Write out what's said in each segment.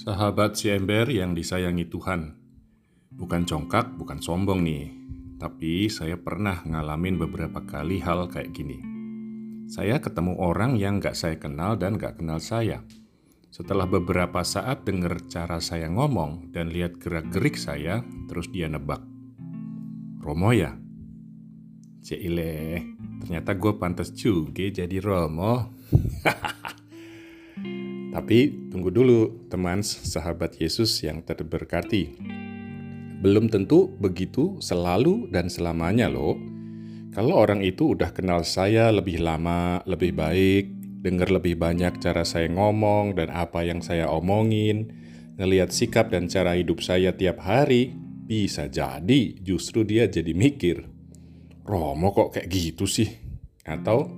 Sahabat si ember yang disayangi Tuhan, bukan congkak, bukan sombong nih, tapi saya pernah ngalamin beberapa kali hal kayak gini. Saya ketemu orang yang gak saya kenal dan gak kenal saya. Setelah beberapa saat dengar cara saya ngomong dan lihat gerak-gerik saya, terus dia nebak. Romo ya? Cile, ternyata gue pantas juga jadi Romo. Tapi tunggu dulu, teman sahabat Yesus yang terberkati. Belum tentu begitu selalu dan selamanya loh. Kalau orang itu udah kenal saya lebih lama, lebih baik, dengar lebih banyak cara saya ngomong dan apa yang saya omongin, ngelihat sikap dan cara hidup saya tiap hari, bisa jadi justru dia jadi mikir, Romo kok kayak gitu sih? Atau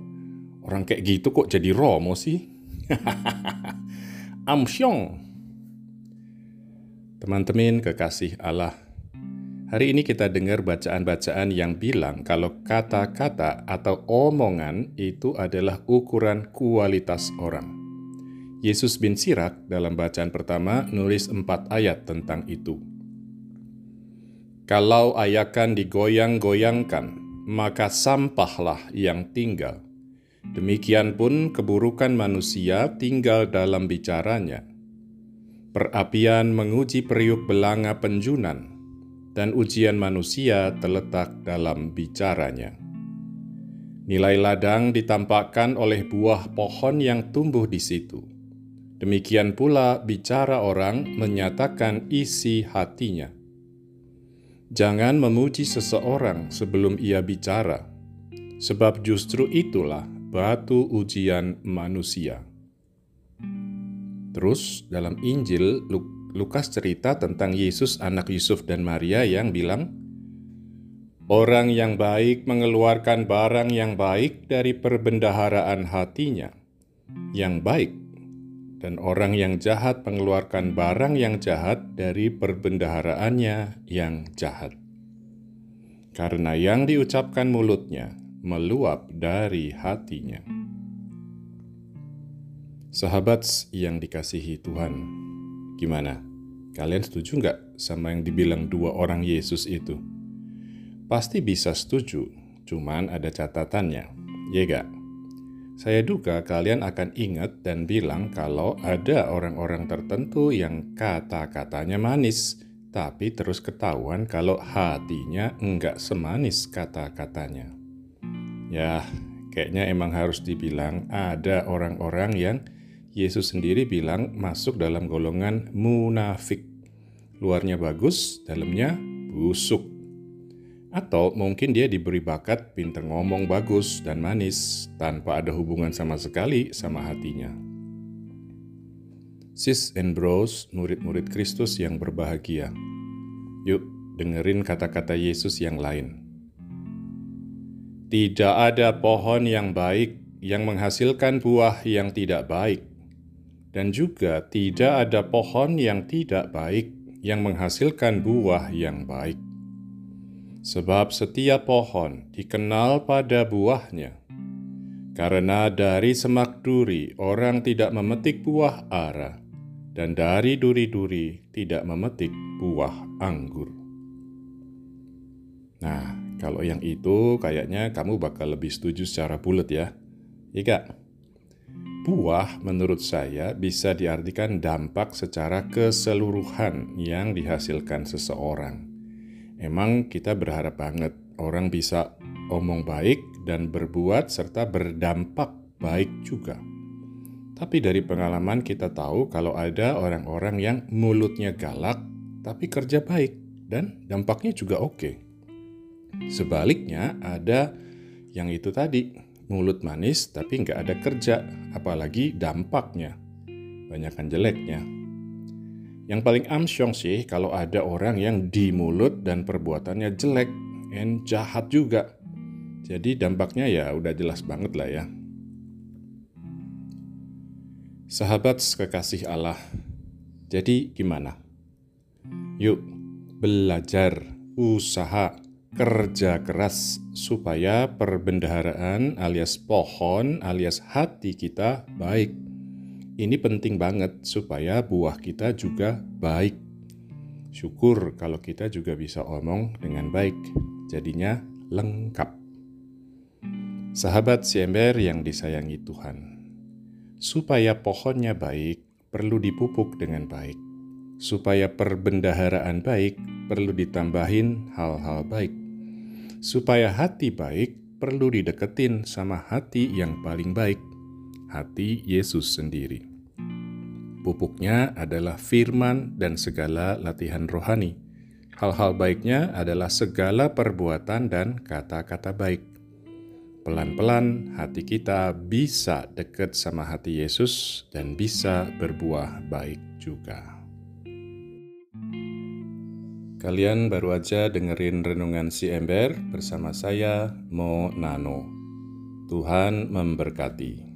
orang kayak gitu kok jadi Romo sih? Amsyong. Teman-teman kekasih Allah, hari ini kita dengar bacaan-bacaan yang bilang kalau kata-kata atau omongan itu adalah ukuran kualitas orang. Yesus bin Sirak dalam bacaan pertama nulis empat ayat tentang itu. Kalau ayakan digoyang-goyangkan, maka sampahlah yang tinggal Demikian pun keburukan manusia tinggal dalam bicaranya. Perapian menguji periuk belanga penjunan, dan ujian manusia terletak dalam bicaranya. Nilai ladang ditampakkan oleh buah pohon yang tumbuh di situ. Demikian pula bicara orang menyatakan isi hatinya. Jangan memuji seseorang sebelum ia bicara, sebab justru itulah batu ujian manusia. Terus dalam Injil Lukas cerita tentang Yesus anak Yusuf dan Maria yang bilang, Orang yang baik mengeluarkan barang yang baik dari perbendaharaan hatinya, yang baik, dan orang yang jahat mengeluarkan barang yang jahat dari perbendaharaannya yang jahat. Karena yang diucapkan mulutnya meluap dari hatinya. Sahabat yang dikasihi Tuhan, gimana? Kalian setuju nggak sama yang dibilang dua orang Yesus itu? Pasti bisa setuju, cuman ada catatannya, ya gak? Saya duga kalian akan ingat dan bilang kalau ada orang-orang tertentu yang kata-katanya manis, tapi terus ketahuan kalau hatinya enggak semanis kata-katanya. Ya, kayaknya emang harus dibilang ada orang-orang yang Yesus sendiri bilang masuk dalam golongan munafik. Luarnya bagus, dalamnya busuk. Atau mungkin dia diberi bakat pinter ngomong bagus dan manis tanpa ada hubungan sama sekali sama hatinya. Sis and bros, murid-murid Kristus yang berbahagia. Yuk, dengerin kata-kata Yesus yang lain. Tidak ada pohon yang baik yang menghasilkan buah yang tidak baik, dan juga tidak ada pohon yang tidak baik yang menghasilkan buah yang baik. Sebab setiap pohon dikenal pada buahnya. Karena dari semak duri orang tidak memetik buah ara, dan dari duri-duri tidak memetik buah anggur. Nah, kalau yang itu kayaknya kamu bakal lebih setuju secara bulat ya. Iya Buah menurut saya bisa diartikan dampak secara keseluruhan yang dihasilkan seseorang. Emang kita berharap banget orang bisa omong baik dan berbuat serta berdampak baik juga. Tapi dari pengalaman kita tahu kalau ada orang-orang yang mulutnya galak tapi kerja baik dan dampaknya juga oke. Okay. Sebaliknya ada yang itu tadi, mulut manis tapi nggak ada kerja, apalagi dampaknya. Banyakan jeleknya. Yang paling amsyong sih kalau ada orang yang di mulut dan perbuatannya jelek dan jahat juga. Jadi dampaknya ya udah jelas banget lah ya. Sahabat kekasih Allah, jadi gimana? Yuk, belajar, usaha, kerja keras supaya perbendaharaan alias pohon alias hati kita baik. Ini penting banget supaya buah kita juga baik. Syukur kalau kita juga bisa omong dengan baik, jadinya lengkap. Sahabat siember yang disayangi Tuhan, supaya pohonnya baik, perlu dipupuk dengan baik. Supaya perbendaharaan baik, perlu ditambahin hal-hal baik. Supaya hati baik, perlu dideketin sama hati yang paling baik, hati Yesus sendiri. Pupuknya adalah firman dan segala latihan rohani. Hal-hal baiknya adalah segala perbuatan dan kata-kata baik. Pelan-pelan hati kita bisa dekat sama hati Yesus dan bisa berbuah baik juga. Kalian baru aja dengerin renungan si ember bersama saya, Mo Nano. Tuhan memberkati.